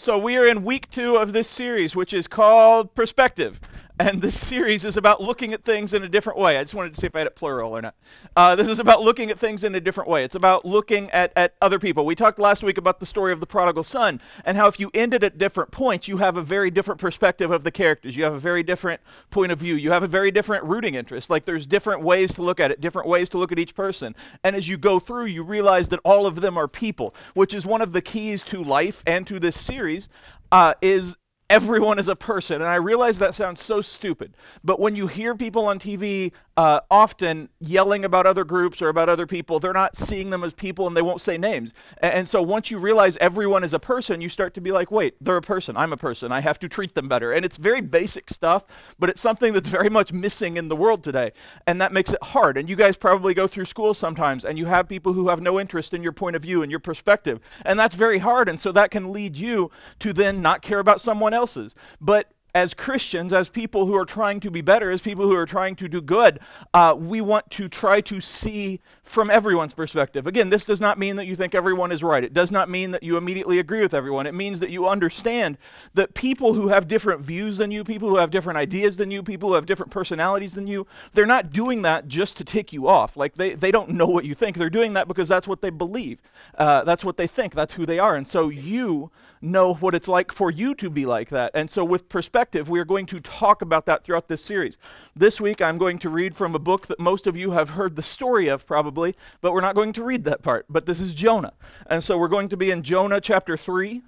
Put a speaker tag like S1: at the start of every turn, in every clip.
S1: So, we are in week two of this series, which is called Perspective. And this series is about looking at things in a different way. I just wanted to see if I had it plural or not. Uh, this is about looking at things in a different way. It's about looking at, at other people. We talked last week about the story of the prodigal son and how if you ended at different points, you have a very different perspective of the characters. You have a very different point of view. You have a very different rooting interest. Like there's different ways to look at it, different ways to look at each person. And as you go through, you realize that all of them are people, which is one of the keys to life and to this series. Uh, is everyone is a person. And I realize that sounds so stupid, but when you hear people on TV uh, often yelling about other groups or about other people, they're not seeing them as people and they won't say names. And, and, so once you realize everyone is a person, you start to be like, wait, they're a person. I'm a person. I have to treat them better. And it's very basic stuff, but it's something that's very much missing in the world today. And that makes it hard. And you guys probably go through school sometimes and you have people who have no interest in your point of view and your perspective. And that's very hard. And so that can lead you to then not care about someone else's. But as Christians, as people who are trying to be better, as people who are trying to do good, uh, we want to try to see from everyone's perspective. Again, this does not mean that you think everyone is right. It does not mean that you immediately agree with everyone. It means that you understand that people who have different views than you, people who have different ideas than you, people who have different personalities than you, they're not doing that just to tick you off. Like they, they don't know what you think. They're doing that because that's what they believe. Uh, that's what they think. That's who they are. And so you know what it's like for you to be like that. And so, with perspective, we are going to talk about that throughout this series. This week, I'm going to read from a book that most of you have heard the story of, probably, but we're not going to read that part. But this is Jonah. And so, we're going to be in Jonah chapter 3,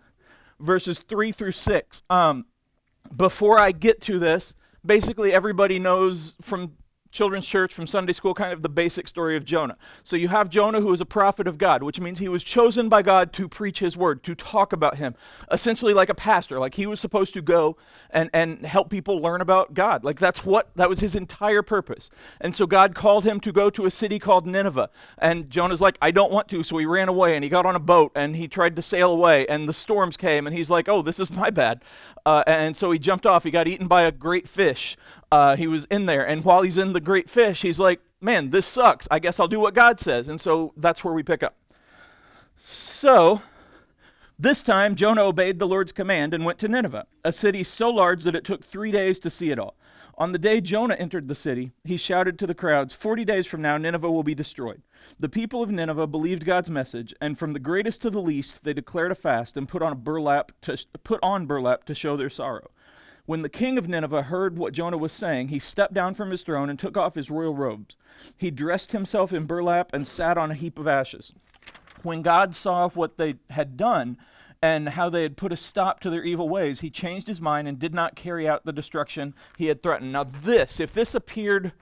S1: verses 3 through 6. Um, before I get to this, basically everybody knows from children's church from Sunday school, kind of the basic story of Jonah. So you have Jonah, who is a prophet of God, which means he was chosen by God to preach his word, to talk about him, essentially like a pastor. Like he was supposed to go and, and help people learn about God. Like that's what, that was his entire purpose. And so God called him to go to a city called Nineveh. And Jonah's like, I don't want to. So he ran away and he got on a boat and he tried to sail away. And the storms came and he's like, oh, this is my bad. Uh, and so he jumped off. He got eaten by a great fish. Uh, he was in there. And while he's in the great fish, he's like, man, this sucks. I guess I'll do what God says. And so that's where we pick up. So this time, Jonah obeyed the Lord's command and went to Nineveh, a city so large that it took three days to see it all. On the day Jonah entered the city, he shouted to the crowds, Forty days from now, Nineveh will be destroyed. The people of Nineveh believed God's message, and from the greatest to the least, they declared a fast and put on burlap to, put on burlap to show their sorrow. When the king of Nineveh heard what Jonah was saying, he stepped down from his throne and took off his royal robes. He dressed himself in burlap and sat on a heap of ashes. When God saw what they had done and how they had put a stop to their evil ways, he changed his mind and did not carry out the destruction he had threatened. Now, this, if this appeared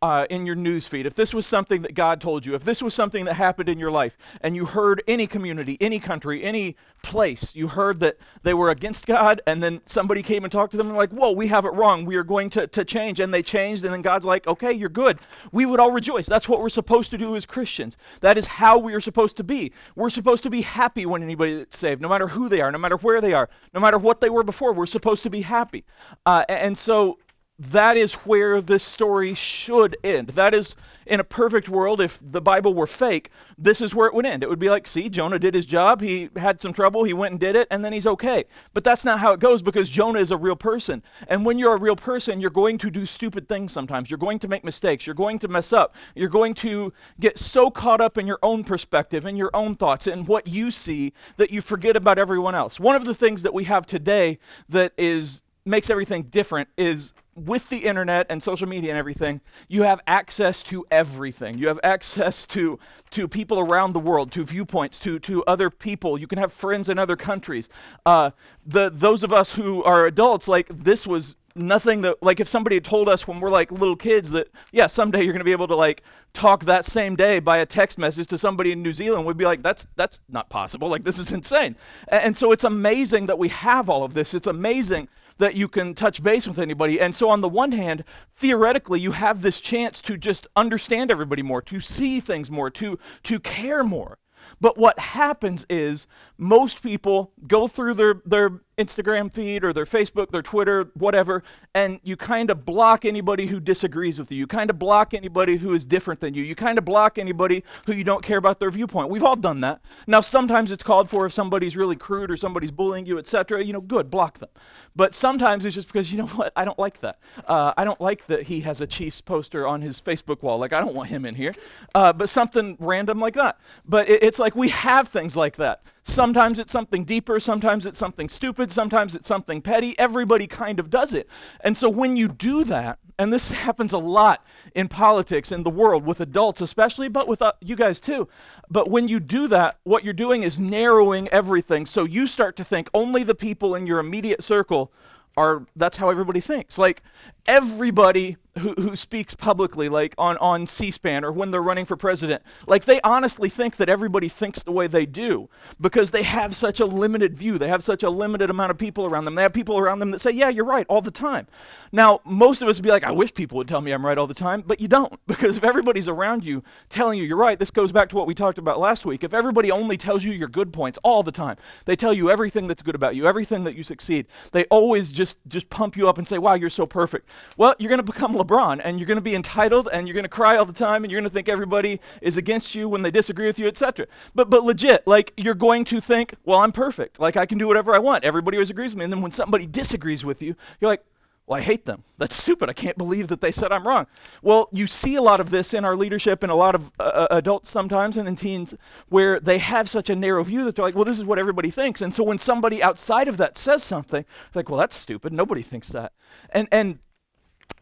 S1: uh, in your newsfeed, if this was something that God told you, if this was something that happened in your life, and you heard any community, any country, any place, you heard that they were against God, and then somebody came and talked to them and like, whoa, we have it wrong. We are going to, to change. And they changed, and then God's like, okay, you're good. We would all rejoice. That's what we're supposed to do as Christians. That is how we are supposed to be. We're supposed to be happy when anybody is saved, no matter who they are, no matter where they are, no matter what they were before. We're supposed to be happy. Uh, and so that is where this story should end. That is, in a perfect world, if the Bible were fake, this is where it would end. It would be like, see, Jonah did his job. He had some trouble. He went and did it, and then he's okay. But that's not how it goes because Jonah is a real person. And when you're a real person, you're going to do stupid things sometimes. You're going to make mistakes. You're going to mess up. You're going to get so caught up in your own perspective and your own thoughts and what you see that you forget about everyone else. One of the things that we have today that is makes everything different is with the internet and social media and everything, you have access to everything. You have access to to people around the world, to viewpoints, to to other people. You can have friends in other countries. Uh, the those of us who are adults, like this was nothing that like if somebody had told us when we're like little kids that yeah someday you're going to be able to like talk that same day by a text message to somebody in new zealand we'd be like that's that's not possible like this is insane and, and so it's amazing that we have all of this it's amazing that you can touch base with anybody. And so, on the one hand, theoretically, you have this chance to just understand everybody more, to see things more, to, to care more. But what happens is most people go through their, their Instagram feed or their Facebook, their Twitter, whatever, and you kind of block anybody who disagrees with you. You kind of block anybody who is different than you. You kind of block anybody who you don't care about their viewpoint. We've all done that. Now, sometimes it's called for if somebody's really crude or somebody's bullying you, etc. You know, good, block them. But sometimes it's just because you know what? I don't like that. Uh, I don't like that he has a Chiefs poster on his Facebook wall. Like I don't want him in here. Uh, but something random like that. But it, it's like we have things like that. Sometimes it's something deeper, sometimes it's something stupid, sometimes it's something petty. Everybody kind of does it. And so when you do that, and this happens a lot in politics in the world with adults especially, but with uh, you guys too. But when you do that, what you're doing is narrowing everything. So you start to think only the people in your immediate circle are that's how everybody thinks. Like everybody who, who speaks publicly, like on, on C SPAN or when they're running for president, like they honestly think that everybody thinks the way they do because they have such a limited view. They have such a limited amount of people around them. They have people around them that say, Yeah, you're right all the time. Now, most of us would be like, I wish people would tell me I'm right all the time, but you don't because if everybody's around you telling you you're right, this goes back to what we talked about last week. If everybody only tells you your good points all the time, they tell you everything that's good about you, everything that you succeed, they always just, just pump you up and say, Wow, you're so perfect. Well, you're going to become LeBron and you're going to be entitled and you're going to cry all the time and you're going to think everybody is against you when they disagree with you, etc. But but legit, like you're going to think, well, I'm perfect. Like I can do whatever I want. Everybody always agrees with me. And then when somebody disagrees with you, you're like, well, I hate them. That's stupid. I can't believe that they said I'm wrong. Well, you see a lot of this in our leadership and a lot of uh, uh adults sometimes and in teens where they have such a narrow view that they're like, well, this is what everybody thinks. And so when somebody outside of that says something, it's like, well, that's stupid. Nobody thinks that. And, and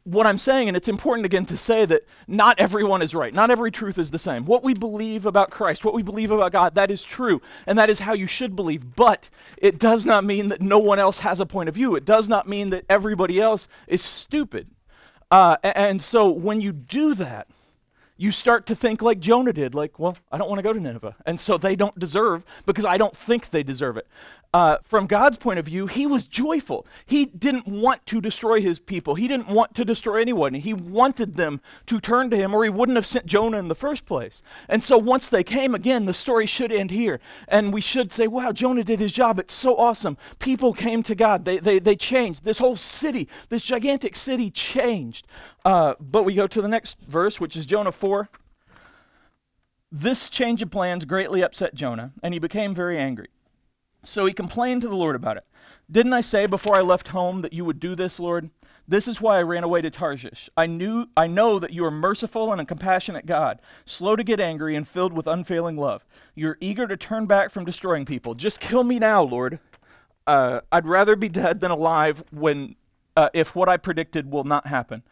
S1: what I'm saying, and it's important again to say that not everyone is right. Not every truth is the same. What we believe about Christ, what we believe about God, that is true. And that is how you should believe. But it does not mean that no one else has a point of view. It does not mean that everybody else is stupid. Uh, and so when you do that, you start to think like Jonah did, like, well, I don't want to go to Nineveh. And so they don't deserve because I don't think they deserve it. Uh, from God's point of view, he was joyful. He didn't want to destroy his people, he didn't want to destroy anyone. He wanted them to turn to him, or he wouldn't have sent Jonah in the first place. And so once they came, again, the story should end here. And we should say, wow, Jonah did his job. It's so awesome. People came to God, they, they, they changed. This whole city, this gigantic city changed. Uh, but we go to the next verse, which is Jonah 4. This change of plans greatly upset Jonah, and he became very angry. So he complained to the Lord about it. Didn't I say before I left home that you would do this, Lord? This is why I ran away to Tarshish. I knew I know that you are merciful and a compassionate God, slow to get angry and filled with unfailing love. You're eager to turn back from destroying people. Just kill me now, Lord. Uh, I'd rather be dead than alive when uh, if what I predicted will not happen.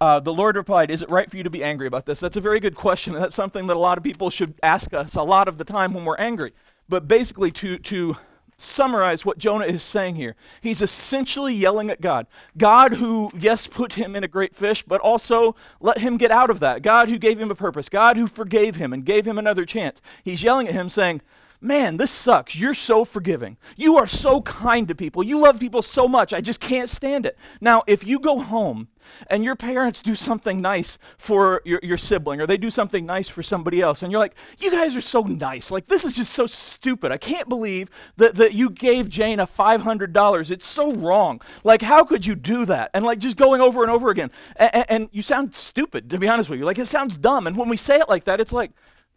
S1: Uh, the Lord replied, Is it right for you to be angry about this? That's a very good question. That's something that a lot of people should ask us a lot of the time when we're angry. But basically, to, to summarize what Jonah is saying here, he's essentially yelling at God. God, who, yes, put him in a great fish, but also let him get out of that. God, who gave him a purpose. God, who forgave him and gave him another chance. He's yelling at him, saying, Man, this sucks. You're so forgiving. You are so kind to people. You love people so much. I just can't stand it. Now, if you go home and your parents do something nice for your, your sibling or they do something nice for somebody else, and you're like, you guys are so nice. Like, this is just so stupid. I can't believe that, that you gave Jane a $500. It's so wrong. Like, how could you do that? And like, just going over and over again. And, and you sound stupid, to be honest with you. Like, it sounds dumb. And when we say it like that, it's like,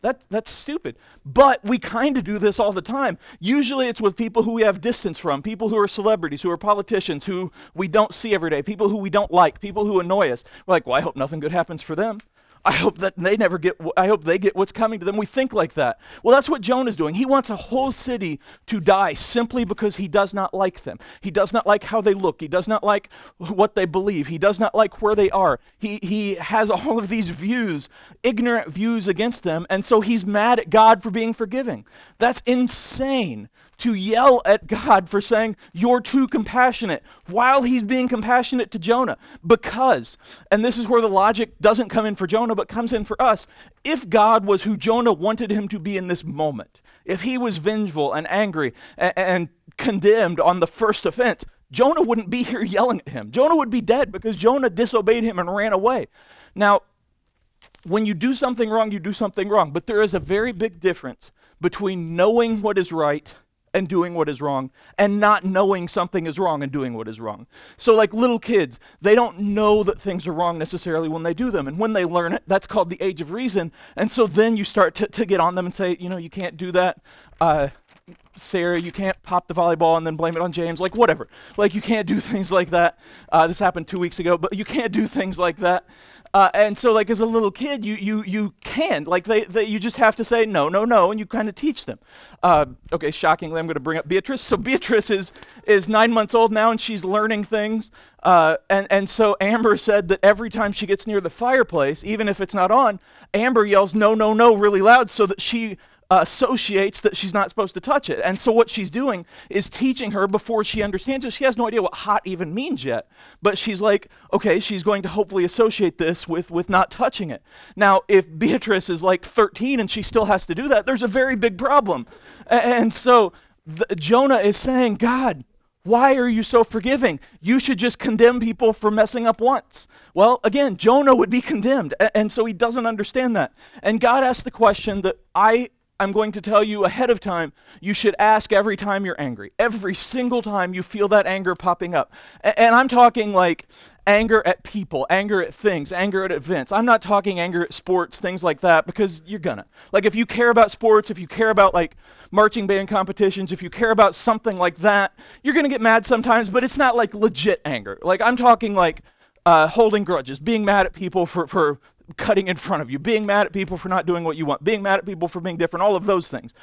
S1: that, that's stupid. But we kind of do this all the time. Usually it's with people who we have distance from, people who are celebrities, who are politicians, who we don't see every day, people who we don't like, people who annoy us. We're like, well, I hope nothing good happens for them. I hope that they never get, I hope they get what's coming to them. We think like that. Well, that's what Jonah is doing. He wants a whole city to die simply because he does not like them. He does not like how they look. He does not like what they believe. He does not like where they are. He, he has all of these views, ignorant views against them, and so he's mad at God for being forgiving. That's insane to yell at God for saying, You're too compassionate, while he's being compassionate to Jonah. Because, and this is where the logic doesn't come in for Jonah, but comes in for us. If God was who Jonah wanted him to be in this moment, if he was vengeful and angry and, and condemned on the first offense, Jonah wouldn't be here yelling at him. Jonah would be dead because Jonah disobeyed him and ran away. Now, when you do something wrong, you do something wrong. But there is a very big difference between knowing what is right and doing what is wrong and not knowing something is wrong and doing what is wrong. So, like little kids, they don't know that things are wrong necessarily when they do them. And when they learn it, that's called the age of reason. And so then you start to, to get on them and say, you know, you can't do that. Uh, Sarah, you can't pop the volleyball and then blame it on James. Like, whatever. Like, you can't do things like that. Uh, this happened two weeks ago, but you can't do things like that. Uh, and so, like, as a little kid, you you you can like they, they you just have to say no, no, no, and you kind of teach them. Uh, okay, shockingly, I'm going to bring up Beatrice. So Beatrice is is nine months old now, and she's learning things. Uh, and and so Amber said that every time she gets near the fireplace, even if it's not on, Amber yells no, no, no really loud, so that she associates that she's not supposed to touch it. And so what she's doing is teaching her before she understands it. She has no idea what hot even means yet. But she's like, okay, she's going to hopefully associate this with, with not touching it. Now, if Beatrice is like 13 and she still has to do that, there's a very big problem. And so the, Jonah is saying, God, why are you so forgiving? You should just condemn people for messing up once. Well, again, Jonah would be condemned, and so he doesn't understand that. And God asked the question that I I'm going to tell you ahead of time, you should ask every time you're angry. Every single time you feel that anger popping up. And, I'm talking like anger at people, anger at things, anger at events. I'm not talking anger at sports, things like that, because you're gonna. Like, if you care about sports, if you care about like marching band competitions, if you care about something like that, you're gonna get mad sometimes, but it's not like legit anger. Like, I'm talking like uh, holding grudges, being mad at people for, for cutting in front of you, being mad at people for not doing what you want, being mad at people for being different, all of those things.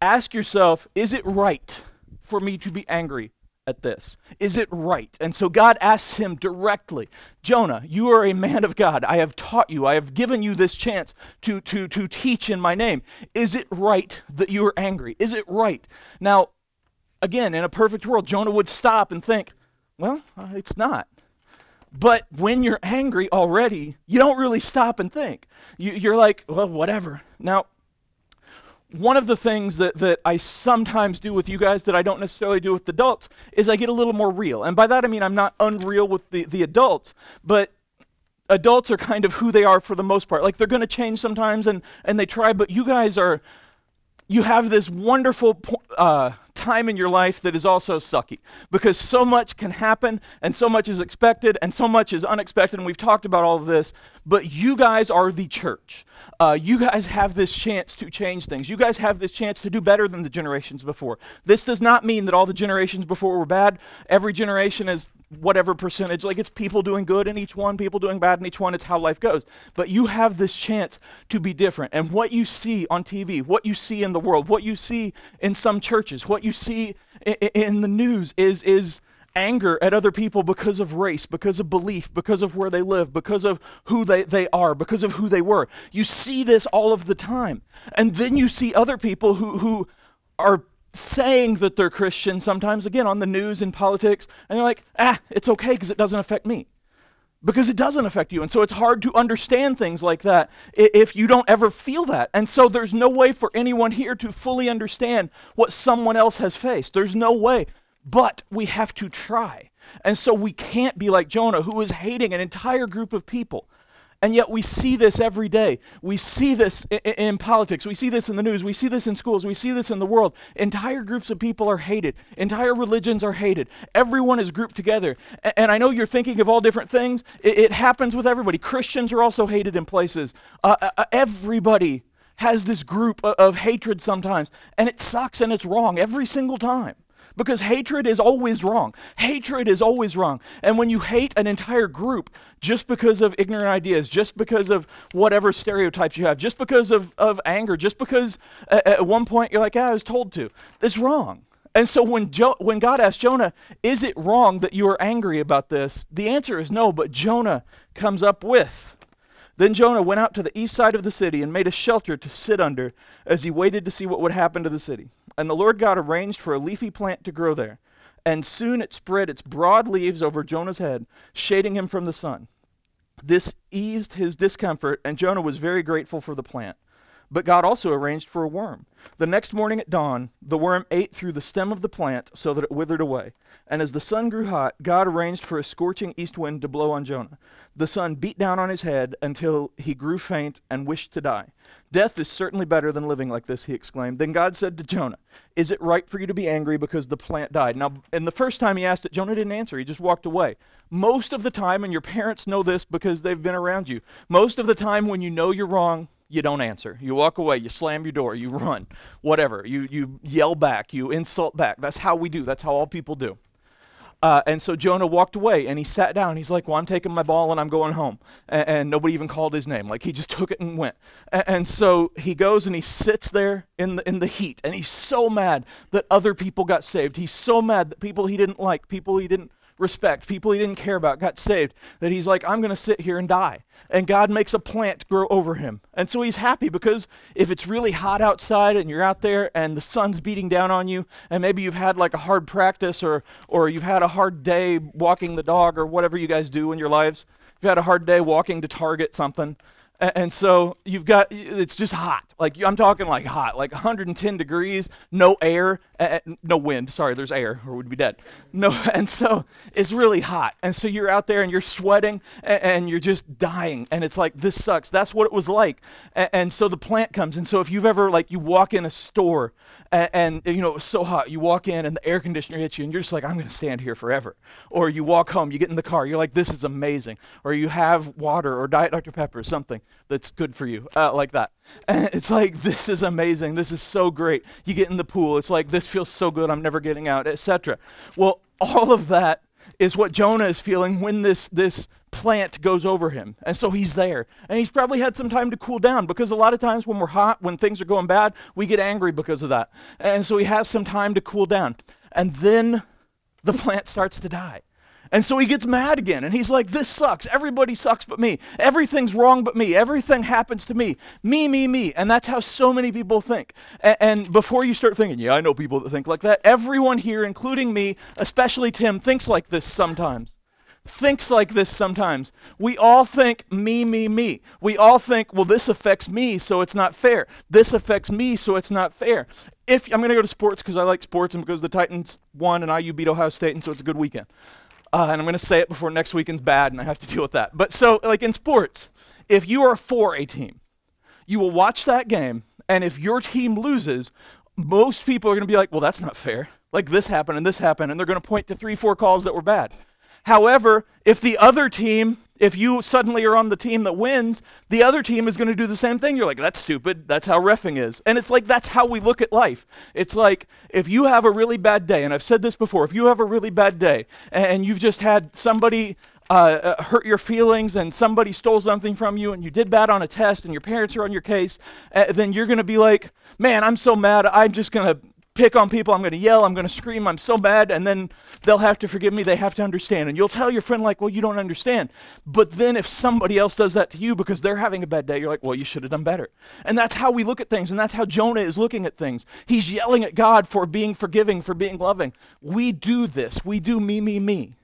S1: Ask yourself, is it right for me to be angry at this? Is it right? And so God asks him directly, Jonah, you are a man of God. I have taught you. I have given you this chance to, to, to teach in my name. Is it right that you are angry? Is it right? Now, again, in a perfect world, Jonah would stop and think, well, uh, it's not. But when you're angry already, you don't really stop and think. You, are like, well, whatever. Now, one of the things that, that I sometimes do with you guys that I don't necessarily do with adults is I get a little more real. And by that I mean I'm not unreal with the, the adults, but adults are kind of who they are for the most part. Like they're going to change sometimes and, and they try, but you guys are, you have this wonderful uh, time in your life that is also sucky because so much can happen and so much is expected and so much is unexpected. And we've talked about all of this, but you guys are the church. Uh, you guys have this chance to change things. You guys have this chance to do better than the generations before. This does not mean that all the generations before were bad. Every generation is whatever percentage. Like it's people doing good in each one, people doing bad in each one. It's how life goes. But you have this chance to be different. And what you see on TV, what you see in the world, what you see in some churches, what you see in, in the news is is anger at other people because of race, because of belief, because of where they live, because of who they, they are, because of who they were. You see this all of the time. And then you see other people who, who are saying that they're Christian sometimes, again, on the news and politics, and they're like, ah, it's okay because it doesn't affect me. Because it doesn't affect you. And so it's hard to understand things like that if you don't ever feel that. And so there's no way for anyone here to fully understand what someone else has faced. There's no way. But we have to try. And so we can't be like Jonah, who is hating an entire group of people and yet we see this every day. We see this in, in, politics. We see this in the news. We see this in schools. We see this in the world. Entire groups of people are hated. Entire religions are hated. Everyone is grouped together. And, and I know you're thinking of all different things. It, it, happens with everybody. Christians are also hated in places. Uh, uh, uh everybody has this group of, of hatred sometimes. And it sucks and it's wrong every single time. Because hatred is always wrong. Hatred is always wrong. And when you hate an entire group just because of ignorant ideas, just because of whatever stereotypes you have, just because of, of anger, just because at, at one point you're like, yeah, I was told to, it's wrong. And so when, jo- when God asked Jonah, is it wrong that you are angry about this? The answer is no, but Jonah comes up with. Then Jonah went out to the east side of the city and made a shelter to sit under as he waited to see what would happen to the city. And the Lord God arranged for a leafy plant to grow there. And soon it spread its broad leaves over Jonah's head, shading him from the sun. This eased his discomfort, and Jonah was very grateful for the plant. But God also arranged for a worm. The next morning at dawn, the worm ate through the stem of the plant so that it withered away. And as the sun grew hot, God arranged for a scorching east wind to blow on Jonah. The sun beat down on his head until he grew faint and wished to die. Death is certainly better than living like this, he exclaimed. Then God said to Jonah, Is it right for you to be angry because the plant died? Now, and the first time he asked it, Jonah didn't answer. He just walked away. Most of the time, and your parents know this because they've been around you, most of the time when you know you're wrong, you don't answer. You walk away, you slam your door, you run, whatever. You, you yell back, you insult back. That's how we do, that's how all people do. Uh, and so Jonah walked away and he sat down. He's like, Well, I'm taking my ball and I'm going home. And, and nobody even called his name. Like he just took it and went. And, and, so he goes and he sits there in the, in the heat. And he's so mad that other people got saved. He's so mad that people he didn't like, people he didn't respect, people he didn't care about got saved, that he's like, I'm going to sit here and die. And God makes a plant grow over him. And so he's happy because if it's really hot outside and you're out there and the sun's beating down on you, and maybe you've had like a hard practice or, or you've had a hard day walking the dog or whatever you guys do in your lives, you've had a hard day walking to Target something, and so you've got it's just hot like i'm talking like hot like 110 degrees no air no wind sorry there's air or we'd be dead no and so it's really hot and so you're out there and you're sweating and, you're just dying and it's like this sucks that's what it was like and, so the plant comes and so if you've ever like you walk in a store and, you know it's so hot you walk in and the air conditioner hits you and you're just like i'm going to stand here forever or you walk home you get in the car you're like this is amazing or you have water or diet dr pepper or something that's good for you, uh, like that. And it's like, this is amazing. This is so great. You get in the pool. It's like, this feels so good. I'm never getting out, etc. Well, all of that is what Jonah is feeling when this, this plant goes over him. And so he's there. And he's probably had some time to cool down because a lot of times when we're hot, when things are going bad, we get angry because of that. And so he has some time to cool down. And then the plant starts to die. And so he gets mad again and he's like, This sucks. Everybody sucks but me. Everything's wrong but me. Everything happens to me. Me, me, me. And that's how so many people think. And, and before you start thinking, Yeah, I know people that think like that, everyone here, including me, especially Tim, thinks like this sometimes thinks like this sometimes. We all think me, me, me. We all think, well, this affects me, so it's not fair. This affects me, so it's not fair. If I'm going to go to sports because I like sports and because the Titans won and IU beat Ohio State, and so it's a good weekend. Uh, and I'm going to say it before next weekend's bad, and I have to deal with that. But so, like in sports, if you are for a team, you will watch that game, and if your team loses, most people are going to be like, well, that's not fair. Like this happened and this happened, and they're going to point to three, four calls that were bad. However, if the other team, if you suddenly are on the team that wins, the other team is going to do the same thing. You're like, that's stupid. That's how refing is. And it's like, that's how we look at life. It's like, if you have a really bad day, and I've said this before, if you have a really bad day and you've just had somebody uh, uh, hurt your feelings and somebody stole something from you and you did bad on a test and your parents are on your case, uh, then you're going to be like, man, I'm so mad. I'm just going to pick on people. I'm going to yell. I'm going to scream. I'm so bad. And then they'll have to forgive me. They have to understand. And you'll tell your friend, like, well, you don't understand. But then if somebody else does that to you because they're having a bad day, you're like, well, you should have done better. And that's how we look at things. And that's how Jonah is looking at things. He's yelling at God for being forgiving, for being loving. We do this. We do me, me, me.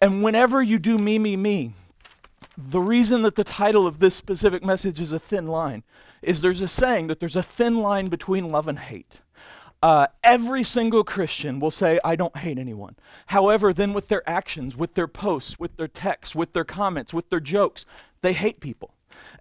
S1: And whenever you do me, me, me, the reason that the title of this specific message is a thin line is there's a saying that there's a thin line between love and hate. Uh, every single Christian will say, I don't hate anyone. However, then with their actions, with their posts, with their texts, with their comments, with their jokes, they hate people.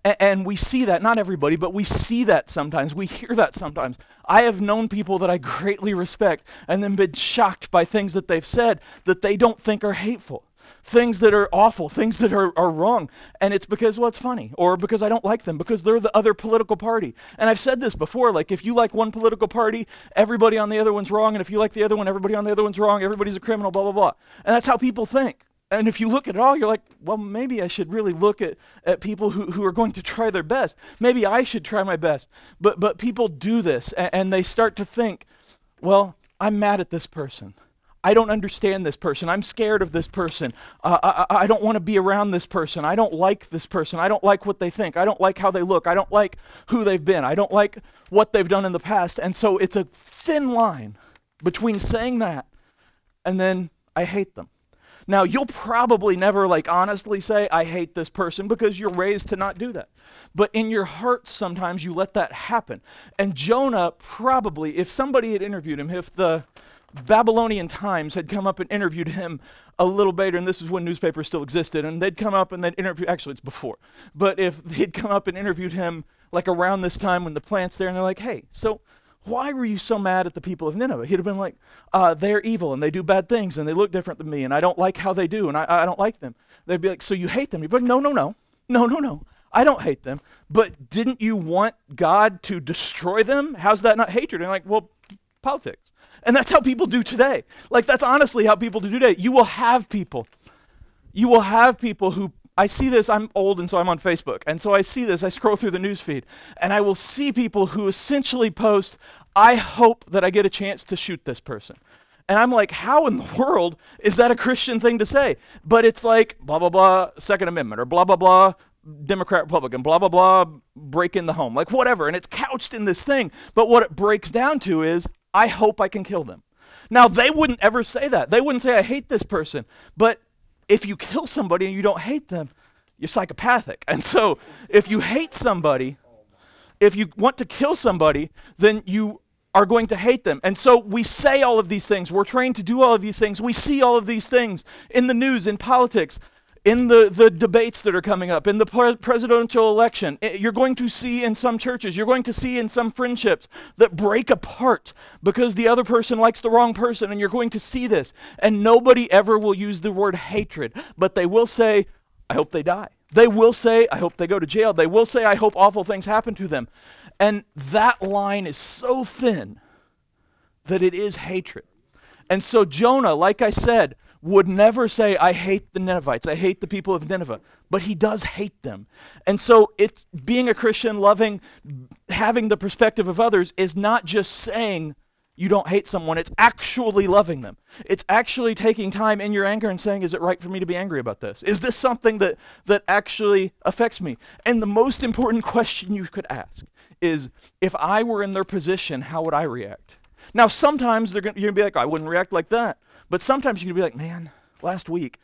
S1: A- and we see that, not everybody, but we see that sometimes. We hear that sometimes. I have known people that I greatly respect and then been shocked by things that they've said that they don't think are hateful things that are awful, things that are, are wrong. And it's because, well, it's funny, or because I don't like them, because they're the other political party. And I've said this before like, if you like one political party, everybody on the other one's wrong. And if you like the other one, everybody on the other one's wrong. Everybody's a criminal, blah, blah, blah. And that's how people think. And if you look at it all, you're like, well, maybe I should really look at, at people who, who are going to try their best. Maybe I should try my best. But, but people do this, and, and they start to think, well, I'm mad at this person. I don't understand this person. I'm scared of this person. Uh, I, I don't want to be around this person. I don't like this person. I don't like what they think. I don't like how they look. I don't like who they've been. I don't like what they've done in the past. And so it's a thin line between saying that and then I hate them. Now, you'll probably never like honestly say, I hate this person because you're raised to not do that. But in your heart, sometimes you let that happen. And Jonah probably, if somebody had interviewed him, if the Babylonian Times had come up and interviewed him a little later, and this is when newspapers still existed, and they'd come up and they'd interview, actually, it's before, but if they'd come up and interviewed him like around this time when the plant's there, and they're like, hey, so why were you so mad at the people of Nineveh? He'd have been like, uh, they're evil and they do bad things and they look different than me and I don't like how they do and I, I don't like them. They'd be like, so you hate them? You'd be like, no, no, no, no, no, no. I don't hate them. But didn't you want God to destroy them? How's that not hatred? And like, well, politics. And that's how people do today. Like, that's honestly how people do today. You will have people. You will have people who I see this, I'm old and so I'm on Facebook. And so I see this, I scroll through the news feed, and I will see people who essentially post, I hope that I get a chance to shoot this person. And I'm like, how in the world is that a Christian thing to say? But it's like, blah, blah, blah, Second Amendment, or blah, blah, blah, Democrat, Republican, blah, blah, blah, break in the home, like whatever. And it's couched in this thing. But what it breaks down to is, I hope I can kill them. Now, they wouldn't ever say that. They wouldn't say, I hate this person. But if you kill somebody and you don't hate them, you're psychopathic. And so if you hate somebody, if you want to kill somebody, then you are going to hate them. And so we say all of these things. We're trained to do all of these things. We see all of these things in the news, in politics, in the, the debates that are coming up, in the pre- presidential election. Eh, you're going to see in some churches, you're going to see in some friendships that break apart because the other person likes the wrong person, and you're going to see this. And nobody ever will use the word hatred, but they will say, I hope they die. They will say, I hope they go to jail. They will say, I hope awful things happen to them. And that line is so thin that it is hatred. And so Jonah, like I said, would never say, I hate the Ninevites, I hate the people of Nineveh, but he does hate them. And so it's being a Christian, loving, having the perspective of others is not just saying you don't hate someone, it's actually loving them. It's actually taking time in your anger and saying, Is it right for me to be angry about this? Is this something that, that actually affects me? And the most important question you could ask is if I were in their position, how would I react? Now, sometimes they're going to be like, I wouldn't react like that. But sometimes you can be like, man, last week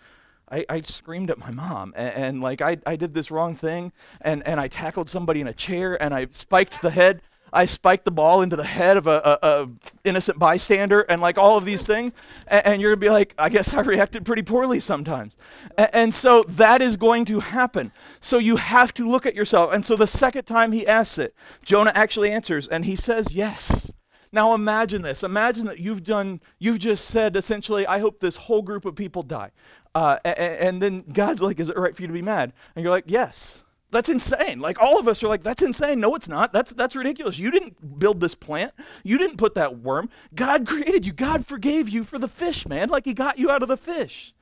S1: I, I screamed at my mom and, and, like I, I did this wrong thing and, and I tackled somebody in a chair and I spiked the head. I spiked the ball into the head of a, a, a innocent bystander and like all of these things. And, and, you're gonna be like, I guess I reacted pretty poorly sometimes. And, and so that is going to happen. So you have to look at yourself. And so the second time he asks it, Jonah actually answers and he says yes. Now imagine this. Imagine that you've done, you've just said essentially, I hope this whole group of people die. Uh, and, and then God's like, is it right for you to be mad? And you're like, yes. That's insane. Like all of us are like, that's insane. No, it's not. That's that's ridiculous. You didn't build this plant. You didn't put that worm. God created you. God forgave you for the fish, man. Like he got you out of the fish.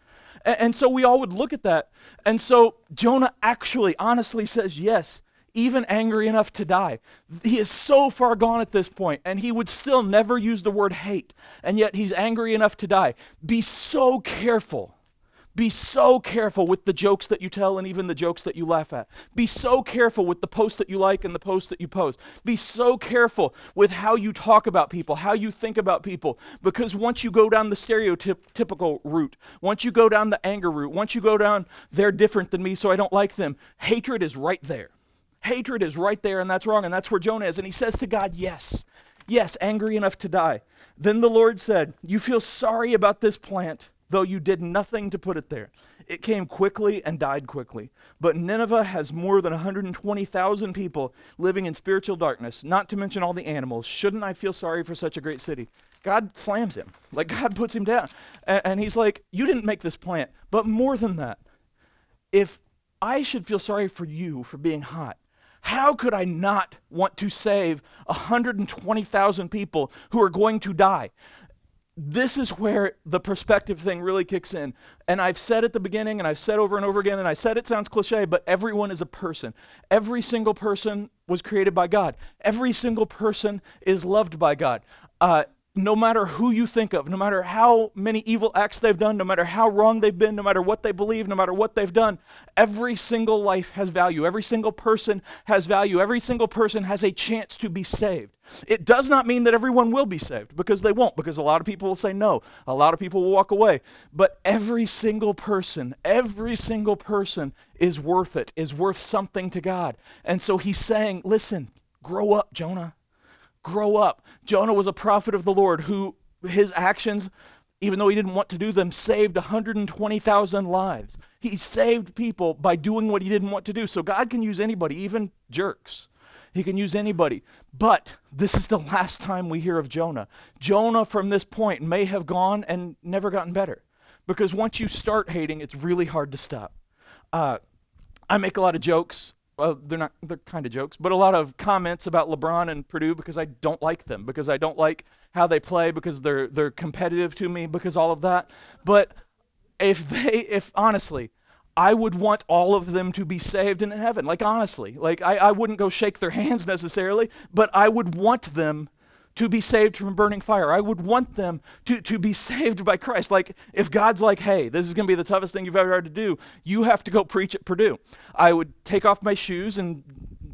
S1: And, and so we all would look at that. And so Jonah actually honestly says yes even angry enough to die. He is so far gone at this point, and he would still never use the word hate, and yet he's angry enough to die. Be so careful. Be so careful with the jokes that you tell and even the jokes that you laugh at. Be so careful with the posts that you like and the posts that you post. Be so careful with how you talk about people, how you think about people, because once you go down the stereotypical route, once you go down the anger route, once you go down, they're different than me, so I don't like them, hatred is right there. Hatred is right there, and that's wrong, and that's where Jonah is. And he says to God, Yes, yes, angry enough to die. Then the Lord said, You feel sorry about this plant, though you did nothing to put it there. It came quickly and died quickly. But Nineveh has more than 120,000 people living in spiritual darkness, not to mention all the animals. Shouldn't I feel sorry for such a great city? God slams him. Like, God puts him down. And, and he's like, You didn't make this plant. But more than that, if I should feel sorry for you for being hot, how could I not want to save 120,000 people who are going to die? This is where the perspective thing really kicks in. And I've said at the beginning, and I've said over and over again, and I said it sounds cliche, but everyone is a person. Every single person was created by God. Every single person is loved by God. Uh, no matter who you think of, no matter how many evil acts they've done, no matter how wrong they've been, no matter what they believe, no matter what they've done, every single life has value. Every single person has value. Every single person has a chance to be saved. It does not mean that everyone will be saved because they won't, because a lot of people will say no. A lot of people will walk away. But every single person, every single person is worth it, is worth something to God. And so he's saying, listen, grow up, Jonah grow up. Jonah was a prophet of the Lord who his actions, even though he didn't want to do them, saved 120,000 lives. He saved people by doing what he didn't want to do. So God can use anybody, even jerks. He can use anybody. But this is the last time we hear of Jonah. Jonah, from this point, may have gone and never gotten better. Because once you start hating, it's really hard to stop. Uh, I make a lot of jokes well, they're not, they're kind of jokes, but a lot of comments about LeBron and Purdue because I don't like them, because I don't like how they play, because they're, they're competitive to me, because all of that. But if they, if honestly, I would want all of them to be saved in heaven. Like, honestly, like, I, I wouldn't go shake their hands necessarily, but I would want them to be saved from burning fire. I would want them to, to be saved by Christ. Like, if God's like, hey, this is going to be the toughest thing you've ever had to do, you have to go preach at Purdue. I would take off my shoes and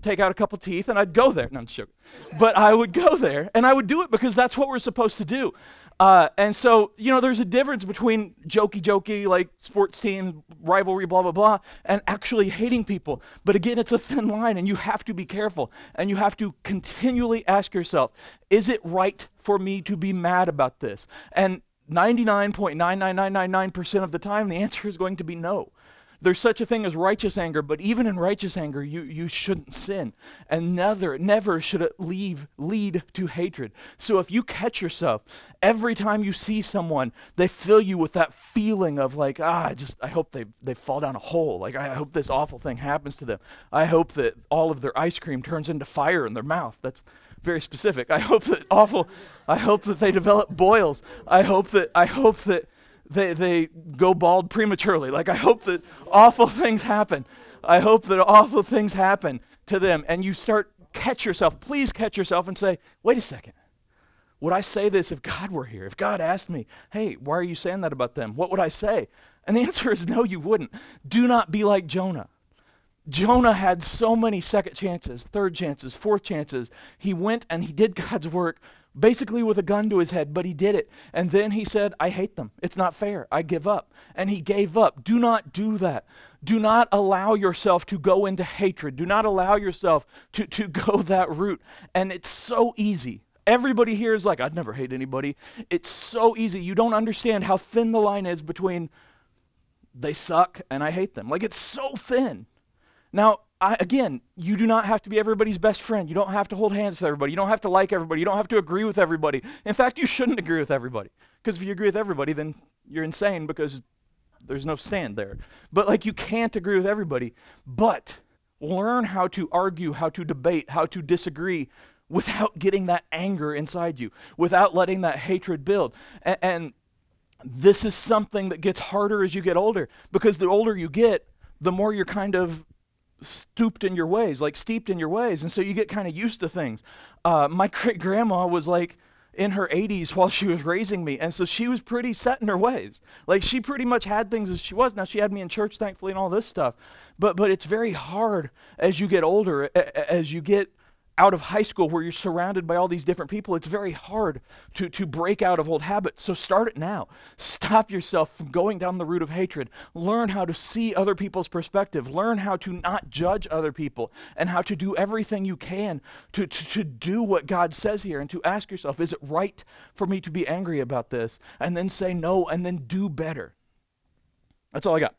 S1: take out a couple teeth and I'd go there. No, I'm joking. But I would go there and I would do it because that's what we're supposed to do. Uh, and so, you know, there's a difference between jokey, jokey, like sports team rivalry, blah, blah, blah, and actually hating people. But again, it's a thin line, and you have to be careful. And you have to continually ask yourself is it right for me to be mad about this? And 99.99999% of the time, the answer is going to be no. There's such a thing as righteous anger, but even in righteous anger, you, you shouldn't sin. And never, never should it leave, lead to hatred. So if you catch yourself, every time you see someone, they fill you with that feeling of like, ah, I just, I hope they, they fall down a hole. Like, I hope this awful thing happens to them. I hope that all of their ice cream turns into fire in their mouth. That's very specific. I hope that awful, I hope that they develop boils. I hope that, I hope that, they, they go bald prematurely. Like, I hope that awful things happen. I hope that awful things happen to them. And you start, catch yourself, please catch yourself and say, wait a second. Would I say this if God were here? If God asked me, hey, why are you saying that about them? What would I say? And the answer is no, you wouldn't. Do not be like Jonah. Jonah had so many second chances, third chances, fourth chances. He went and he did God's work basically with a gun to his head, but he did it. And then he said, I hate them. It's not fair. I give up. And he gave up. Do not do that. Do not allow yourself to go into hatred. Do not allow yourself to, to go that route. And it's so easy. Everybody here is like, I'd never hate anybody. It's so easy. You don't understand how thin the line is between they suck and I hate them. Like, it's so thin. Now, I, again, you do not have to be everybody's best friend. You don't have to hold hands with everybody. You don't have to like everybody. You don't have to agree with everybody. In fact, you shouldn't agree with everybody. Because if you agree with everybody, then you're insane because there's no stand there. But like you can't agree with everybody. But learn how to argue, how to debate, how to disagree without getting that anger inside you, without letting that hatred build. And, and this is something that gets harder as you get older because the older you get, the more you're kind of stooped in your ways, like steeped in your ways. And so you get kind of used to things. Uh, my great grandma was like in her 80s while she was raising me. And so she was pretty set in her ways. Like she pretty much had things as she was. Now she had me in church, thankfully, and all this stuff. But, but it's very hard as you get older, as you get out of high school where you're surrounded by all these different people, it's very hard to, to break out of old habits. So start it now. Stop yourself from going down the route of hatred. Learn how to see other people's perspective. Learn how to not judge other people and how to do everything you can to, to, to do what God says here and to ask yourself, is it right for me to be angry about this? And then say no and then do better. That's all I got.